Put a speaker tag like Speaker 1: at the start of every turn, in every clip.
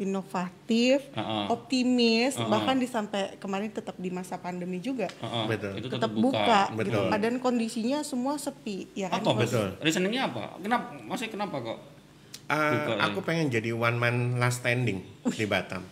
Speaker 1: inovatif,
Speaker 2: Uh-uh.
Speaker 1: optimis,
Speaker 2: Uh-uh.
Speaker 1: bahkan di sampai kemarin tetap di masa pandemi juga
Speaker 2: Heeh,
Speaker 3: Betul.
Speaker 2: Itu
Speaker 1: tetap buka, gitu.
Speaker 3: Betul.
Speaker 1: Padahal kondisinya semua sepi, ya kan?
Speaker 3: Betul.
Speaker 2: Reasoningnya apa? Kenapa? Masih kenapa kok?
Speaker 3: Uh,
Speaker 2: Buka,
Speaker 3: aku pengen jadi one man last standing di Batam.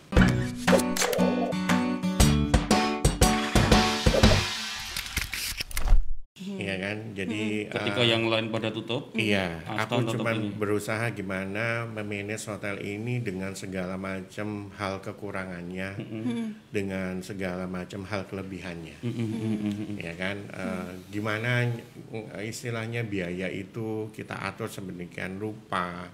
Speaker 3: Jadi
Speaker 2: Ketika
Speaker 3: uh,
Speaker 2: yang lain pada tutup,
Speaker 3: Iya,
Speaker 2: Aston
Speaker 3: aku cuma berusaha gimana memanage hotel ini dengan segala macam hal kekurangannya, dengan segala macam hal kelebihannya, ya kan? Eh, gimana istilahnya biaya itu kita atur sedemikian rupa,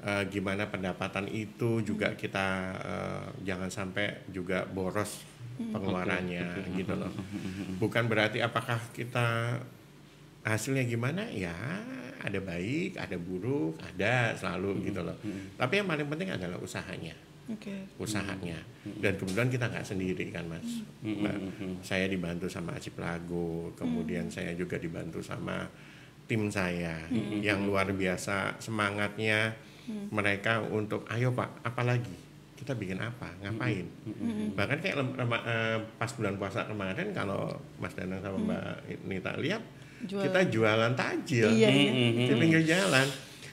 Speaker 3: Eh, gimana pendapatan itu juga kita eh, jangan sampai juga boros pengeluarannya, gitu loh. Bukan berarti apakah kita hasilnya gimana? Ya ada baik ada buruk ada selalu gitu loh. Tapi yang paling penting adalah usahanya.
Speaker 1: Oke.
Speaker 3: usahanya. Dan kemudian kita nggak sendiri kan mas? Mbak. saya dibantu sama Acip Lago kemudian saya juga dibantu sama tim saya yang luar biasa semangatnya. Mereka untuk ayo pak apalagi kita bikin apa? Ngapain? bahkan kayak lem- rema- eh, pas bulan puasa kemarin kalau Mas Danang sama Mbak Nita lihat
Speaker 1: Jualan.
Speaker 3: kita jualan tajil
Speaker 1: Iya, iya.
Speaker 3: di pinggir jalan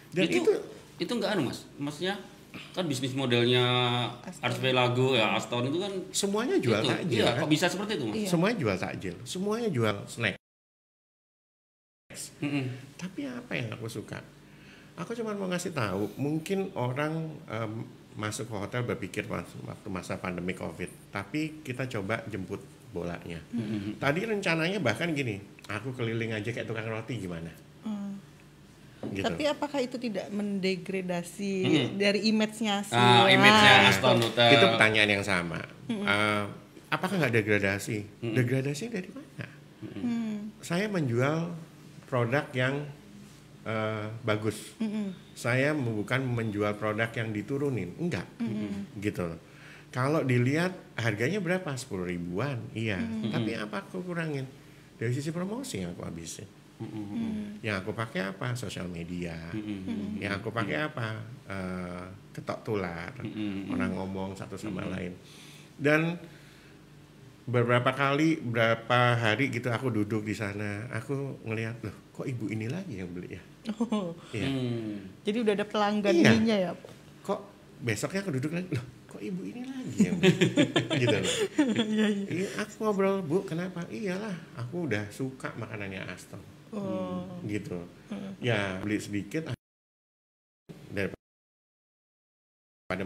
Speaker 3: dan
Speaker 2: itu
Speaker 3: itu,
Speaker 2: itu nggak anu mas? Maksudnya kan bisnis modelnya RSP Lago ya Aston itu kan
Speaker 3: semuanya jual
Speaker 2: itu,
Speaker 3: takjil
Speaker 2: Iya,
Speaker 3: kan?
Speaker 2: kok bisa seperti itu mas?
Speaker 1: Iya.
Speaker 3: semuanya jual takjil semuanya jual snack
Speaker 2: Mm-mm.
Speaker 3: tapi apa yang aku suka aku cuma mau ngasih tahu mungkin orang em, masuk ke hotel berpikir waktu masa pandemi covid tapi kita coba jemput bolanya tadi rencananya bahkan gini aku keliling aja kayak tukang roti gimana
Speaker 1: Hmm.
Speaker 3: gitu
Speaker 1: Tapi apakah itu tidak mendegradasi
Speaker 2: Hmm.
Speaker 1: dari image-nya sih?
Speaker 2: Ah, image-nya
Speaker 1: Nah,
Speaker 2: Aston Hotel.
Speaker 3: itu pertanyaan yang sama Eh, apakah nggak degradasi degradasi dari mana
Speaker 1: Hmm.
Speaker 3: saya menjual produk yang eh, bagus
Speaker 1: Mm-mm.
Speaker 3: saya bukan menjual produk yang diturunin enggak gitu loh. Kalau dilihat harganya berapa? 10 ribuan. Iya. Tapi apa aku kurangin? Dari sisi promosi yang aku habisin. Yang aku pakai apa? Sosial media. Yang aku pakai apa? Eh, ketok tular. Orang ngomong satu sama lain. Dan beberapa kali berapa hari gitu aku duduk di sana aku ngelihat loh kok ibu ini lagi yang beli ya?
Speaker 1: Oh,
Speaker 3: Iya.
Speaker 2: Hmm.
Speaker 1: jadi udah ada pelanggan
Speaker 3: Iya.
Speaker 1: ininya ya?
Speaker 3: kok besoknya aku duduk lagi? Loh kok ibu ini lagi beli gitu loh. Iya aku ngobrol bu kenapa? Iyalah aku udah suka makanannya Aston.
Speaker 1: Oh.
Speaker 3: gitu. Ya beli sedikit daripada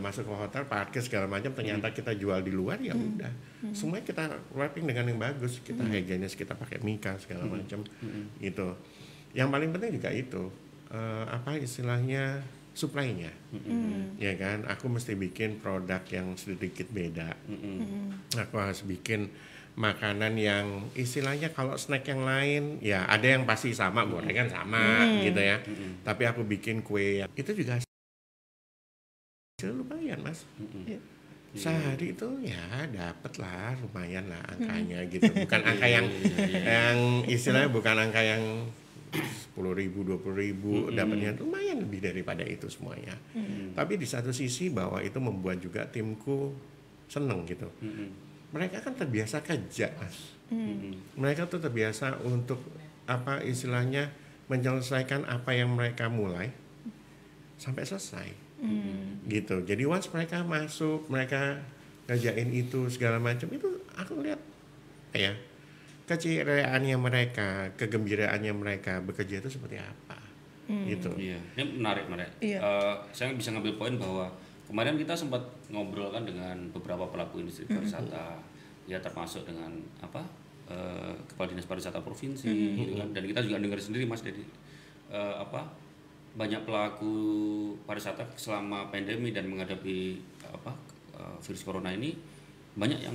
Speaker 3: masuk ke hotel parkir segala macam ternyata kita jual di luar ya udah. Semuanya kita wrapping dengan yang bagus. Kita higienis kita pakai mika segala macam. Gitu. Yang paling penting juga itu eh, apa istilahnya supply-nya. Ya kan? Aku mesti bikin produk yang sedikit beda. Aku harus bikin makanan yang istilahnya kalau snack yang lain ya ada yang pasti sama gorengan sama gitu ya. Tapi aku bikin kue yang itu juga lumayan mas.
Speaker 1: Iya.
Speaker 3: sehari itu ya dapat lah lumayan lah angkanya gitu. Bukan angka yang yang istilahnya bukan angka yang sepuluh ribu dua puluh ribu dapatnya lumayan lebih daripada itu semuanya. Tapi di satu sisi bahwa itu membuat juga timku seneng gitu. Mereka kan terbiasa kerja mas. Mereka tuh terbiasa untuk apa istilahnya menyelesaikan apa yang mereka mulai sampai selesai. Gitu. Jadi once mereka masuk mereka ngerjain itu segala macam itu aku lihat ya keceriaannya mereka kegembiraannya mereka bekerja itu seperti apa? Gitu.
Speaker 2: Iya, ini menarik menarik.
Speaker 1: Iya.
Speaker 2: Eh, saya bisa ngambil poin bahwa kemarin kita sempat ngobrol kan dengan beberapa pelaku industri pariwisata, ya termasuk dengan apa? Eh, kepala dinas pariwisata provinsi, gitu kan. Dan kita juga dengar sendiri mas dari eh, apa? Banyak pelaku pariwisata selama pandemi dan menghadapi apa virus corona ini banyak yang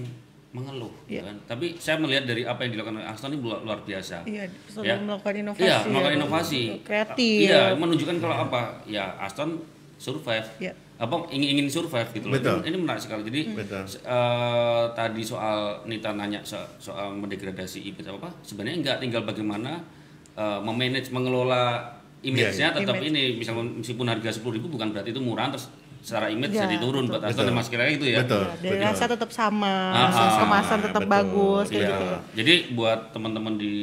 Speaker 2: mengeluh,
Speaker 1: Iya.
Speaker 2: kan. Tapi saya melihat dari apa yang dilakukan oleh Aston ini luar, luar biasa.
Speaker 1: Iya, selalu
Speaker 2: Ya.
Speaker 1: melakukan inovasi.
Speaker 2: Iya,
Speaker 1: ya,
Speaker 2: melakukan
Speaker 1: Bang.
Speaker 2: inovasi.
Speaker 1: Kreatif.
Speaker 2: Iya, menunjukkan kalau apa? Ya Aston survive.
Speaker 1: Iya.
Speaker 2: Apa ingin ingin survive gitu loh.
Speaker 3: Betul.
Speaker 2: Ini, ini menarik sekali. Jadi
Speaker 3: Betul.
Speaker 2: eh, tadi soal Nita nanya so- soal mendegradasi image apa? Sebenarnya enggak tinggal bagaimana eh, memanage mengelola image-nya
Speaker 3: Iya,
Speaker 2: tetap
Speaker 1: Image.
Speaker 2: ini misalnya meskipun harga 10.000 bukan berarti itu murah terus secara image
Speaker 1: Ya,
Speaker 2: jadi turun buat Aston
Speaker 3: Betul.
Speaker 2: dan Mas kira itu ya.
Speaker 3: Betul.
Speaker 1: Ya, dari rasa tetap sama,
Speaker 2: Ah,
Speaker 1: rasa
Speaker 2: ah,
Speaker 1: kemasan tetap
Speaker 3: betul.
Speaker 1: bagus kayak
Speaker 2: Iya.
Speaker 1: gitu ya.
Speaker 2: Jadi buat teman-teman di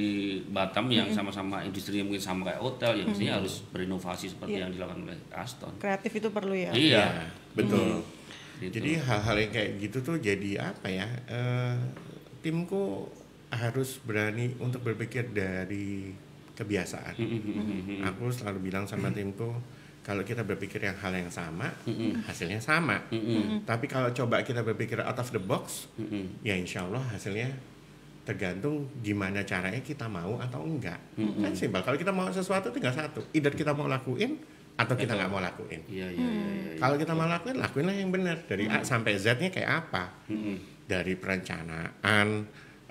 Speaker 2: Batam yang sama-sama industri mungkin sama kayak hotel ya mestinya harus berinovasi seperti
Speaker 1: Iya.
Speaker 2: yang dilakukan oleh Aston.
Speaker 1: Kreatif itu perlu ya.
Speaker 2: Iya.
Speaker 3: Ya, betul.
Speaker 2: Gitu.
Speaker 3: Jadi hal-hal yang kayak gitu tuh jadi apa ya? eh, timku harus berani untuk berpikir dari kebiasaan. Aku selalu bilang sama timku, kalau kita berpikir yang hal yang sama, hasilnya sama. Tapi kalau coba kita berpikir out of the box, ya insya Allah hasilnya tergantung gimana caranya kita mau atau enggak. Kan simpel. Kalau kita mau sesuatu tinggal satu, either kita mau lakuin atau kita nggak mau lakuin.
Speaker 2: Iya iya iya. iya.
Speaker 3: Kalau kita mau lakuin, lakuinlah yang benar dari A sampai Z-nya kayak apa? Dari perencanaan,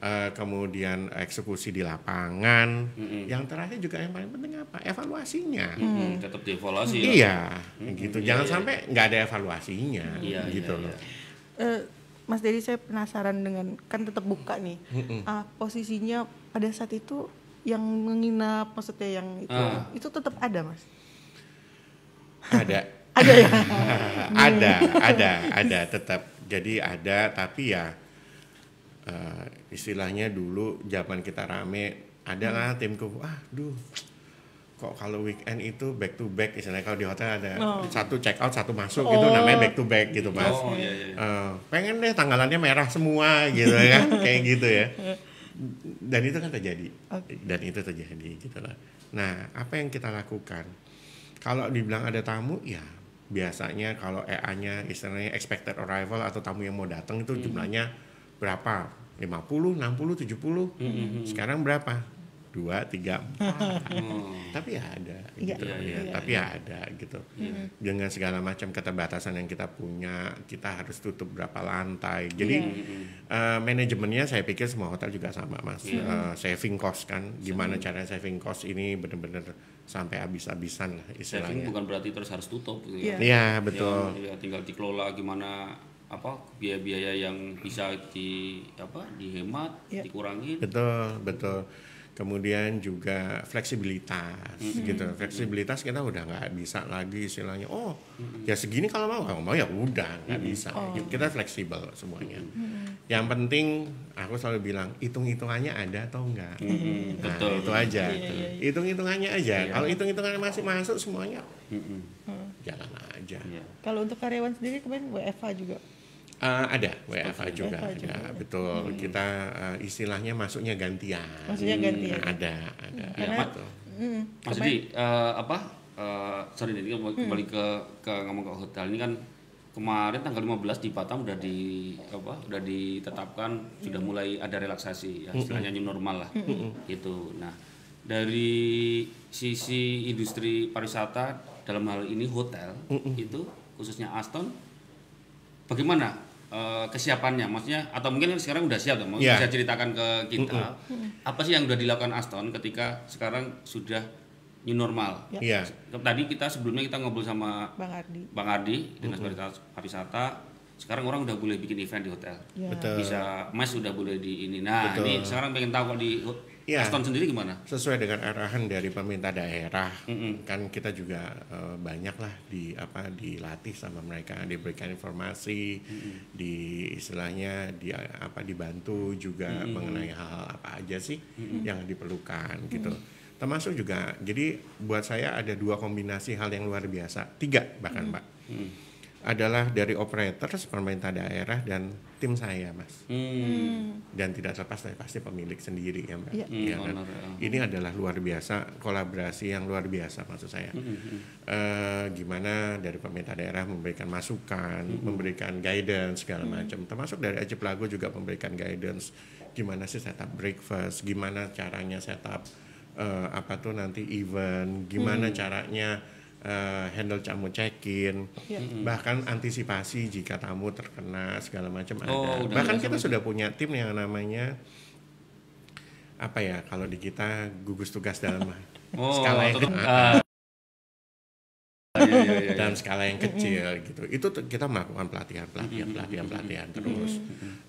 Speaker 3: eh, kemudian eksekusi di lapangan, yang terakhir juga yang paling penting apa? Evaluasinya.
Speaker 2: Mm-mm, tetap dievaluasi ya.
Speaker 3: Iya, gitu.
Speaker 2: iya,
Speaker 3: Jangan
Speaker 2: iya.
Speaker 3: sampai nggak ada evaluasinya,
Speaker 2: Iya, iya,
Speaker 3: gitu
Speaker 2: iya.
Speaker 3: loh.
Speaker 1: Eh, Mas Dedi saya penasaran dengan kan tetap buka nih. Ah, posisinya pada saat itu yang menginap maksudnya yang itu
Speaker 2: Ah.
Speaker 1: itu tetap ada Mas.
Speaker 3: Ada,
Speaker 1: Ada ya.
Speaker 3: ada, ada, ada tetap. Jadi ada, tapi ya eh, istilahnya dulu zaman kita rame, adalah timku, ah, duh, kok kalau weekend itu back to back, istilahnya kalau di hotel ada
Speaker 1: Oh.
Speaker 3: satu check out, satu masuk, itu namanya back to back gitu mas.
Speaker 2: Oh iya iya.
Speaker 3: Eh, pengen deh tanggalannya merah semua gitu ya, kayak gitu ya. Dan itu kan terjadi,
Speaker 1: Oke.
Speaker 3: dan itu terjadi gitu lah. Nah, apa yang kita lakukan? Kalau dibilang ada tamu, ya biasanya kalau EA-nya istilahnya expected arrival atau tamu yang mau datang itu jumlahnya berapa? 50, 60, 70. Sekarang berapa? Dua, tiga, empat.
Speaker 2: Oh.
Speaker 3: Tapi ya ada
Speaker 1: Iya,
Speaker 3: gitu
Speaker 2: iya,
Speaker 3: ya.
Speaker 1: iya,
Speaker 3: Tapi ya ada gitu. Dengan segala macam keterbatasan yang kita punya, kita harus tutup berapa lantai. Jadi eh, manajemennya saya pikir semua hotel juga sama, Mas. Eh, saving cost kan. Gimana cara saving cost ini benar-benar sampai habis-habisan lah
Speaker 2: Saving
Speaker 3: istilahnya.
Speaker 2: bukan berarti terus harus tutup gitu
Speaker 1: Iya.
Speaker 2: ya.
Speaker 3: Iya, betul.
Speaker 2: Ya, ya, tinggal dikelola gimana apa biaya-biaya yang bisa di apa dihemat,
Speaker 1: Iya.
Speaker 2: dikurangin.
Speaker 3: Betul, betul. Kemudian juga fleksibilitas gitu. Fleksibilitas kita udah nggak bisa lagi istilahnya. Oh, ya segini kalau mau, kalau mau ya udah nggak bisa. Gitu. Kita fleksibel semuanya. Yang penting aku selalu bilang hitung-hitungannya ada atau enggak. Nah,
Speaker 2: betul.
Speaker 3: itu aja.
Speaker 1: Iya, iya, iya.
Speaker 3: Hitung-hitungannya aja. Kalau hitung-hitungannya masih masuk semuanya,
Speaker 2: Mm-mm.
Speaker 3: jalan aja.
Speaker 2: Iya.
Speaker 1: Kalau untuk karyawan sendiri kemarin WFH juga.
Speaker 3: Eh, ada WFA juga,
Speaker 1: juga
Speaker 3: ada betul. Kita eh, istilahnya masuknya gantian.
Speaker 1: Maksudnya gantian.
Speaker 3: Ada, ada.
Speaker 1: Karena-
Speaker 3: betul.
Speaker 1: Hmm,
Speaker 2: Mas Didi, eh, apa? eh, sorry nih, kembali kembali ke ke ngomong ke hotel ini kan kemarin tanggal 15 di Batam udah di apa? Udah ditetapkan sudah mulai ada relaksasi ya istilahnya new normal lah. Itu. Nah, dari sisi industri pariwisata dalam hal ini hotel itu khususnya Aston bagaimana eh, kesiapannya maksudnya atau mungkin sekarang udah siap mau
Speaker 3: Iya.
Speaker 2: bisa ceritakan ke kita apa sih yang udah dilakukan Aston ketika sekarang sudah new normal
Speaker 1: Ya.
Speaker 3: Iya.
Speaker 2: tadi kita sebelumnya kita ngobrol sama
Speaker 1: Bang Ardi.
Speaker 2: Bang Ardi dinas pariwisata, pariwisata sekarang orang udah boleh bikin event di hotel
Speaker 1: Ya.
Speaker 3: Betul.
Speaker 2: bisa mes udah boleh di ini nah
Speaker 3: Betul.
Speaker 2: ini sekarang pengen tahu kalau di
Speaker 3: Iya.
Speaker 2: Aston sendiri gimana
Speaker 3: Sesuai dengan arahan dari pemerintah daerah,
Speaker 2: Mm-mm.
Speaker 3: kan kita juga eh, banyak lah di apa dilatih sama mereka, diberikan informasi, di istilahnya di apa dibantu juga mengenai hal-hal apa aja sih yang diperlukan gitu. Termasuk juga, jadi buat saya ada dua kombinasi hal yang luar biasa, tiga bahkan Pak. Adalah dari operators pemerintah daerah dan tim saya, Mas.
Speaker 2: hmm.
Speaker 3: Dan tidak terlepas dari pasti pemilik sendiri ya, Mbak.
Speaker 1: Iya.
Speaker 3: Iya
Speaker 2: Hmm,
Speaker 3: kan?
Speaker 2: owner, ya.
Speaker 3: Ini adalah luar biasa kolaborasi yang luar biasa maksud saya.
Speaker 2: Hmm,
Speaker 3: Eh, gimana dari pemerintah daerah memberikan masukan,
Speaker 2: Hmm.
Speaker 3: memberikan guidance segala macam. Termasuk dari Aji Pelago juga memberikan guidance gimana sih setup breakfast, gimana caranya setup eh, apa tuh nanti event, gimana
Speaker 2: Hmm.
Speaker 3: caranya eh, handle tamu check-in,
Speaker 1: Iya.
Speaker 3: bahkan antisipasi jika tamu terkena segala macam ada.
Speaker 2: Oh, udah
Speaker 3: Bahkan
Speaker 2: ada
Speaker 3: kita
Speaker 2: sampai
Speaker 3: sudah punya tim yang namanya apa ya kalau di kita gugus tugas dalam
Speaker 2: oh
Speaker 3: skala
Speaker 2: ah. Iya, iya, iya, iya.
Speaker 3: dalam skala yang kecil gitu. Itu kita melakukan pelatihan, pelatihan, pelatihan, pelatihan terus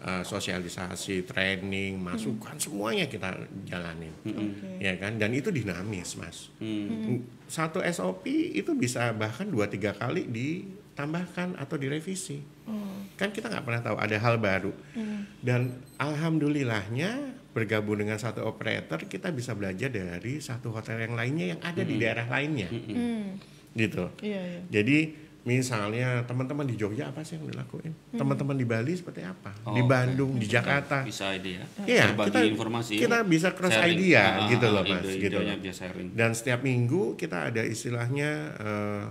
Speaker 3: Eh, sosialisasi, training, masukan semuanya kita jalanin.
Speaker 1: Oke.
Speaker 3: Ya kan? Dan itu dinamis, Mas.
Speaker 2: Hmm.
Speaker 3: Satu SOP itu bisa bahkan dua tiga kali di ditambahkan atau direvisi.
Speaker 1: Oh.
Speaker 3: Kan kita nggak pernah tahu ada hal baru.
Speaker 1: Hmm.
Speaker 3: Dan alhamdulillahnya bergabung dengan satu operator kita bisa belajar dari satu hotel yang lainnya yang ada di daerah lainnya,
Speaker 1: Hmm.
Speaker 3: Gitu.
Speaker 1: Iya, iya.
Speaker 3: Jadi misalnya teman-teman di Jogja apa sih yang dilakuin? Teman-teman di Bali seperti apa?
Speaker 2: Oh,
Speaker 3: di. Bandung, di Jakarta.
Speaker 2: bisa ide ya
Speaker 3: Iya, kita
Speaker 2: informasi
Speaker 3: kita bisa cross
Speaker 2: sharing.
Speaker 3: idea
Speaker 2: Ah,
Speaker 3: gitu loh
Speaker 2: ide-
Speaker 3: mas, gitu.
Speaker 2: idenya
Speaker 3: loh.
Speaker 2: bisa sharing
Speaker 3: Dan setiap minggu kita ada istilahnya eh,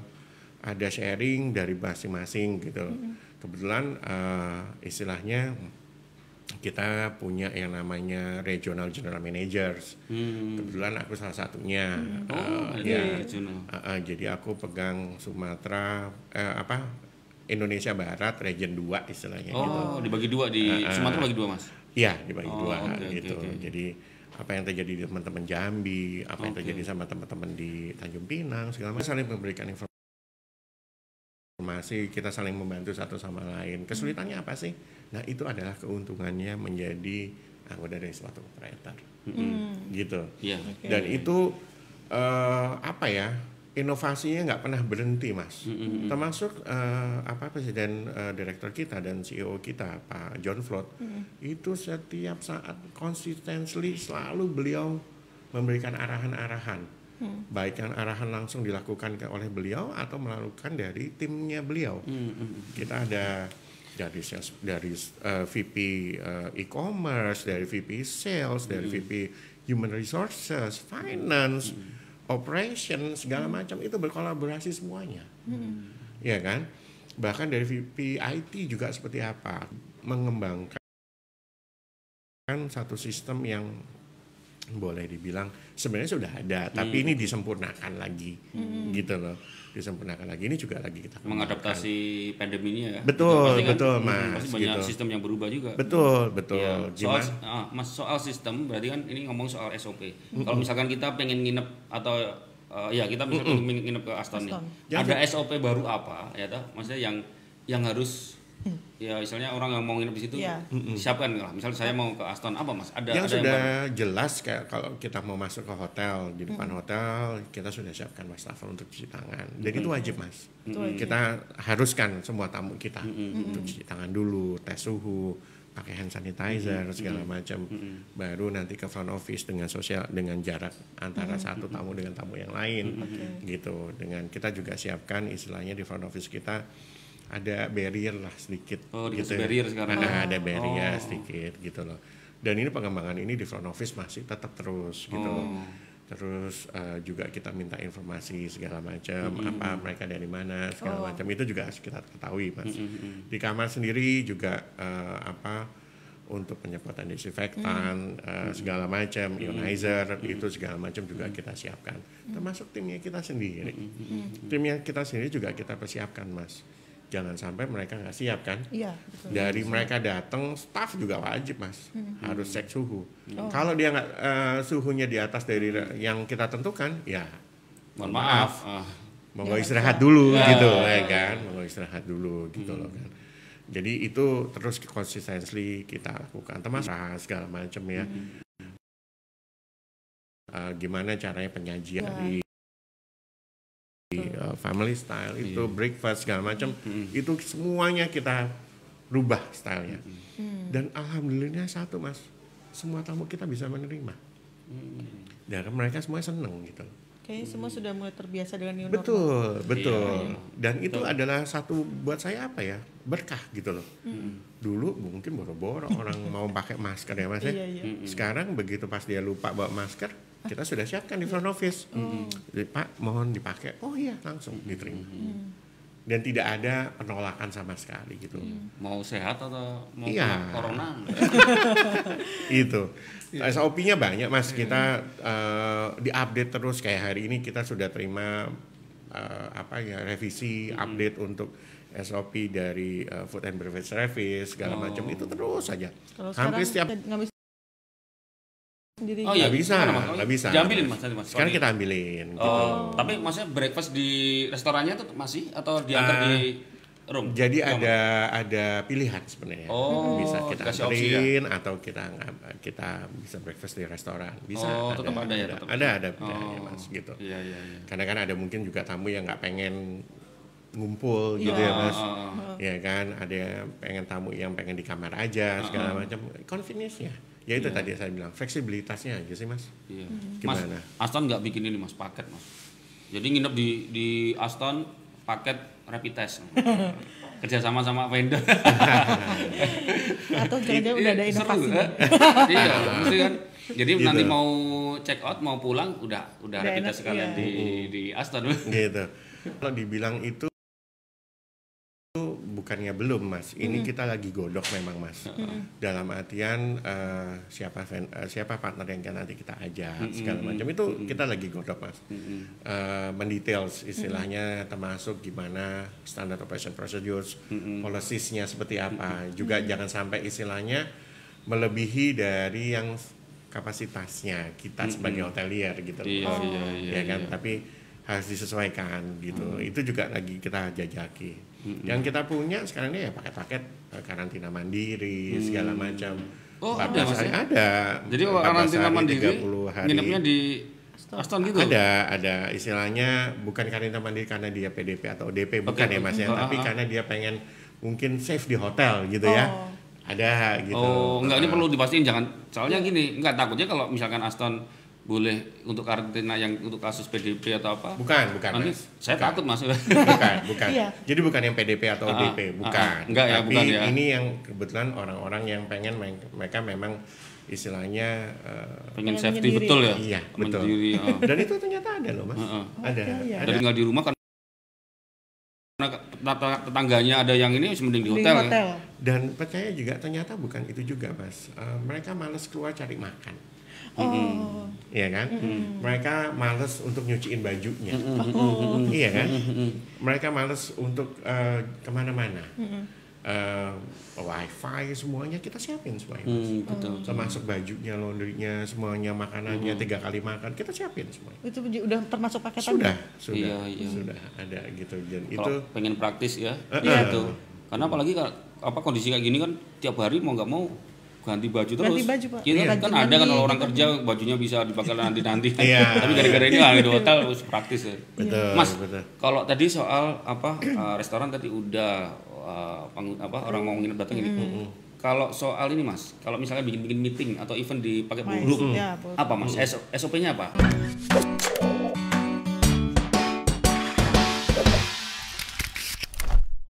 Speaker 3: ada sharing dari masing-masing gitu. Kebetulan eh, istilahnya kita punya yang namanya regional general managers.
Speaker 2: Hmm.
Speaker 3: Kebetulan aku salah satunya.
Speaker 2: Oh,
Speaker 3: Eh,
Speaker 2: ada
Speaker 3: ya.
Speaker 2: regional.
Speaker 3: Uh, uh, jadi aku pegang Sumatera eh, apa Indonesia Barat region 2 istilahnya gitu.
Speaker 2: Oh, dibagi dua di
Speaker 3: Ah, ah.
Speaker 2: Sumatera bagi dua mas.
Speaker 3: Iya, dibagi
Speaker 2: Oh,
Speaker 3: dua
Speaker 2: oke,
Speaker 3: gitu.
Speaker 2: oke.
Speaker 3: Jadi apa yang terjadi di teman-teman Jambi, apa yang
Speaker 2: Oke.
Speaker 3: terjadi sama teman-teman di Tanjung Pinang, segala macam saling memberikan informasi, kita saling membantu satu sama lain. Kesulitannya apa sih? Nah, itu adalah keuntungannya menjadi anggota dari suatu operator.
Speaker 1: Hmm.
Speaker 3: Gitu.
Speaker 2: Iya.
Speaker 1: Oke.
Speaker 3: Dan itu eh, apa ya? Inovasinya nggak pernah berhenti, Mas. Termasuk eh, apa presiden eh, direktur kita dan CEO kita, Pak John Flood, itu setiap saat consistently selalu beliau memberikan arahan-arahan, baik yang arahan langsung dilakukan oleh beliau atau melakukan dari timnya beliau.
Speaker 2: Hmm, hmm.
Speaker 3: Kita ada dari sales, dari eh, VP eh, e-commerce, dari VP sales, dari VP human resources, finance, operation segala macam itu berkolaborasi semuanya. Ya kan? Bahkan dari VP IT juga seperti apa? Mengembangkan satu sistem yang boleh dibilang sebenarnya sudah ada, tapi ini disempurnakan lagi, gitu loh, disempurnakan lagi. Ini juga lagi kita kembangkan.
Speaker 2: mengadaptasi pandemi ini ya.
Speaker 3: Betul,
Speaker 2: Pasti kan,
Speaker 3: betul,
Speaker 2: hmm,
Speaker 3: Mas,
Speaker 2: Pasti banyak
Speaker 3: gitu.
Speaker 2: sistem yang berubah juga.
Speaker 3: Betul, betul.
Speaker 2: Iya, soal ah, mas soal sistem berarti kan ini ngomong soal SOP. Kalau misalkan kita pengen nginep atau eh, ya kita misalkan pengen nginep ke Aston, nih,
Speaker 1: Aston.
Speaker 2: ada SOP baru apa ya toh? Maksudnya yang yang harus ya misalnya orang yang mau nginep di situ
Speaker 1: Iya.
Speaker 2: siapkan lah. Misalnya saya mau ke Aston apa mas? Ada
Speaker 3: yang
Speaker 2: ada
Speaker 3: sudah
Speaker 2: baru?
Speaker 3: jelas kayak kalau kita mau masuk ke hotel di depan hotel kita sudah siapkan wastafel untuk cuci tangan. Dan itu wajib mas.
Speaker 1: Wajib.
Speaker 3: kita haruskan semua tamu kita. Untuk cuci tangan dulu tes suhu pakai hand sanitizer segala macam. Baru nanti ke front office dengan sosial dengan jarak antara satu tamu dengan tamu yang lain. Gitu. Dengan kita juga siapkan istilahnya di front office kita ada barrier lah sedikit
Speaker 2: Oh,
Speaker 3: gitu.
Speaker 2: barrier sekarang.
Speaker 3: Nah, ada barrier
Speaker 2: Oh.
Speaker 3: sedikit gitu loh. Dan ini pengembangan ini di front office masih tetap terus gitu loh.
Speaker 2: Oh.
Speaker 3: terus eh, juga kita minta informasi segala macam apa mereka dari mana segala
Speaker 1: Oh.
Speaker 3: macam. Itu juga harus kita ketahui mas.
Speaker 2: Mm-mm.
Speaker 3: di kamar sendiri juga eh, apa untuk penyemprotan disinfektan eh, segala macam ionizer itu segala macam juga kita siapkan. Termasuk timnya kita sendiri. Timnya kita sendiri juga kita persiapkan mas jangan sampai mereka nggak siap kan?
Speaker 1: Iya, betul.
Speaker 3: dari mereka datang staff juga wajib mas. Harus cek suhu.
Speaker 1: Oh.
Speaker 3: kalau dia nggak eh, suhunya di atas dari yang kita tentukan ya.
Speaker 2: Mohon maaf. Ah.
Speaker 3: monggo
Speaker 1: Ya,
Speaker 3: istirahat
Speaker 1: ya.
Speaker 3: dulu
Speaker 2: Ya.
Speaker 3: gitu ya kan? Monggo istirahat dulu gitu loh kan? Jadi itu terus konsistensi kita lakukan. Termasuk segala macam ya. Eh, gimana caranya penyajian
Speaker 1: Ya.
Speaker 3: di eh, family style itu breakfast segala macam itu semuanya kita rubah stylenya. Dan alhamdulillah satu mas semua tamu kita bisa menerima. Dan mereka semua seneng gitu.
Speaker 1: Kayaknya semua sudah mulai terbiasa dengan new normal.
Speaker 3: betul betul.
Speaker 2: Iya.
Speaker 3: dan itu adalah satu buat saya apa ya? Berkah gitu loh. Dulu mungkin boro-boro orang mau pakai masker ya mas ya.
Speaker 1: Iya, iya.
Speaker 3: sekarang begitu pas dia lupa bawa masker kita sudah siapkan di front office. Jadi, pak mohon dipakai. Oh iya langsung diterima. Dan tidak ada penolakan sama sekali gitu.
Speaker 2: Mau sehat atau mau
Speaker 3: Iya.
Speaker 2: corona?
Speaker 3: itu. SOP-nya banyak mas. Kita eh, diupdate terus. Kayak hari ini kita sudah terima eh, apa ya revisi update untuk SOP dari eh, food and beverage service segala
Speaker 2: Oh.
Speaker 3: macam. Itu terus saja.
Speaker 1: Kalau
Speaker 3: hampir
Speaker 1: sekarang
Speaker 3: setiap
Speaker 1: ngambil sendiri.
Speaker 2: Oh iya
Speaker 3: bisa, nggak bisa.
Speaker 2: Diambilin mas nanti mas.
Speaker 3: sekarang
Speaker 2: Sorry.
Speaker 3: kita ambilin gitu.
Speaker 2: Oh, tapi maksudnya breakfast di restorannya tuh masih atau diantar
Speaker 3: Ah,
Speaker 2: di room?
Speaker 3: jadi ada ada pilihan sebenarnya
Speaker 2: Oh,
Speaker 3: bisa kita
Speaker 2: opsi ya?
Speaker 3: anterin atau kita nggak- kita bisa breakfast di restoran bisa
Speaker 2: Oh, tetap ada ya,
Speaker 3: ada
Speaker 2: tetap.
Speaker 3: ada, ada
Speaker 2: Oh,
Speaker 3: mas gitu
Speaker 2: Iya iya iya.
Speaker 3: karena kan ada mungkin juga tamu yang nggak pengen ngumpul gitu ya mas
Speaker 2: Ah,
Speaker 3: ya kan ada yang pengen tamu yang pengen di kamar aja segala macam convenience-nya ya itu tadi saya bilang fleksibilitasnya aja sih mas
Speaker 2: Iya.
Speaker 3: Gimana?
Speaker 2: Mas, Aston nggak bikin ini mas paket mas. Jadi nginep di di Aston paket rapid test. Kerja sama sama vendor.
Speaker 1: Atau jangan-jangan udah ada
Speaker 2: Seru,
Speaker 1: inovasi.
Speaker 2: eh? iya, mesti kan. Jadi
Speaker 3: Gitu.
Speaker 2: nanti mau check out mau pulang udah udah
Speaker 1: Udah
Speaker 2: rapid test sekalian
Speaker 1: iya.
Speaker 2: di di Aston.
Speaker 3: gitu kalau dibilang itu bukannya belum mas. Ini kita lagi godok memang mas. Dalam artian eh, siapa eh, siapa partner yang kan nanti kita ajak segala macam. Itu kita lagi godok mas. Eh, mendetails istilahnya termasuk gimana standar operation procedures policies-nya seperti apa. Juga jangan sampai istilahnya melebihi dari yang kapasitasnya kita sebagai hotelier gitu
Speaker 2: Iya,
Speaker 3: loh.
Speaker 2: iya, iya,
Speaker 3: ya kan?
Speaker 2: iya.
Speaker 3: tapi harus disesuaikan gitu. Itu juga lagi kita jajaki yang kita punya sekarang ini ya paket-paket eh, karantina mandiri segala macam
Speaker 2: Oh,
Speaker 3: 14
Speaker 2: ada,
Speaker 3: hari
Speaker 2: ya?
Speaker 3: ada
Speaker 2: Jadi kalau
Speaker 3: 14
Speaker 2: karantina
Speaker 3: hari,
Speaker 2: mandiri
Speaker 3: 30 hari.
Speaker 2: nginepnya di Aston gitu.
Speaker 3: ada ada istilahnya bukan karantina mandiri karena dia PDP atau ODP bukan ya mas ya
Speaker 2: Oh,
Speaker 3: tapi
Speaker 2: ah, ah.
Speaker 3: karena dia pengen mungkin safe di hotel gitu ya
Speaker 1: Oh.
Speaker 3: ada gitu
Speaker 2: Oh, enggak ini perlu dipastiin jangan. Soalnya gini, enggak takutnya kalau misalkan Aston boleh untuk karantina yang untuk kasus PDP atau apa.
Speaker 3: bukan bukan
Speaker 2: Nanti
Speaker 3: mas
Speaker 2: saya
Speaker 3: Bukan.
Speaker 2: takut Mas.
Speaker 3: bukan bukan
Speaker 1: Iya.
Speaker 3: jadi bukan yang PDP atau
Speaker 2: Ah,
Speaker 3: ODP
Speaker 2: ah,
Speaker 3: bukan
Speaker 2: ah. Enggak ya,
Speaker 3: tapi
Speaker 2: bukan ya.
Speaker 3: ini yang kebetulan orang-orang yang pengen mereka memang istilahnya eh,
Speaker 2: Pengen safety
Speaker 1: menyendiri.
Speaker 2: betul ya.
Speaker 3: Iya, betul.
Speaker 2: Menyendiri, oh.
Speaker 3: dan itu ternyata ada loh mas
Speaker 2: Heeh.
Speaker 3: ada
Speaker 1: iya, iya.
Speaker 3: ada
Speaker 2: Dari tinggal di rumah kan karena tetangga- tetangganya ada yang ini mending di
Speaker 1: Di
Speaker 2: hotel, ya.
Speaker 1: hotel.
Speaker 3: dan percaya juga ternyata bukan itu juga mas Eh, mereka males keluar cari makan
Speaker 1: Oh.
Speaker 3: Iya kan? Mereka males untuk nyuciin bajunya.
Speaker 1: Oh.
Speaker 3: Iya kan? Mereka males untuk eh, ke mana-mana. Eh, wifi semuanya kita siapin semuanya.
Speaker 2: Hmm, betul.
Speaker 3: Termasuk bajunya, laundrynya, semuanya, makanannya tiga kali makan kita siapin semuanya.
Speaker 1: Itu udah termasuk paketan.
Speaker 3: Sudah, sudah,
Speaker 2: Iya, iya.
Speaker 3: sudah ada gitu. Dan itu
Speaker 2: Kalau pengen praktis ya,
Speaker 3: Iya.
Speaker 2: itu. Karena apalagi kalau apa kondisi kayak gini kan tiap hari mau nggak mau ganti baju terus.
Speaker 1: Ganti baju, Pak.
Speaker 2: Kita
Speaker 1: Iya.
Speaker 2: kan ada kan kalau orang kerja bajunya bisa dipakai nanti-nanti.
Speaker 3: Iya.
Speaker 2: Tapi gara-gara ini lah di hotel harus praktis ya.
Speaker 3: betul,
Speaker 2: Mas,
Speaker 3: betul.
Speaker 2: kalau tadi soal apa eh, restoran tadi udah pengu- apa orang mau nginep datang ini. Kalau soal ini Mas, kalau misalnya bikin-bikin meeting atau event di pakai
Speaker 1: Mas,
Speaker 2: bulu,
Speaker 1: ya,
Speaker 2: apa Mas? SOP-nya apa?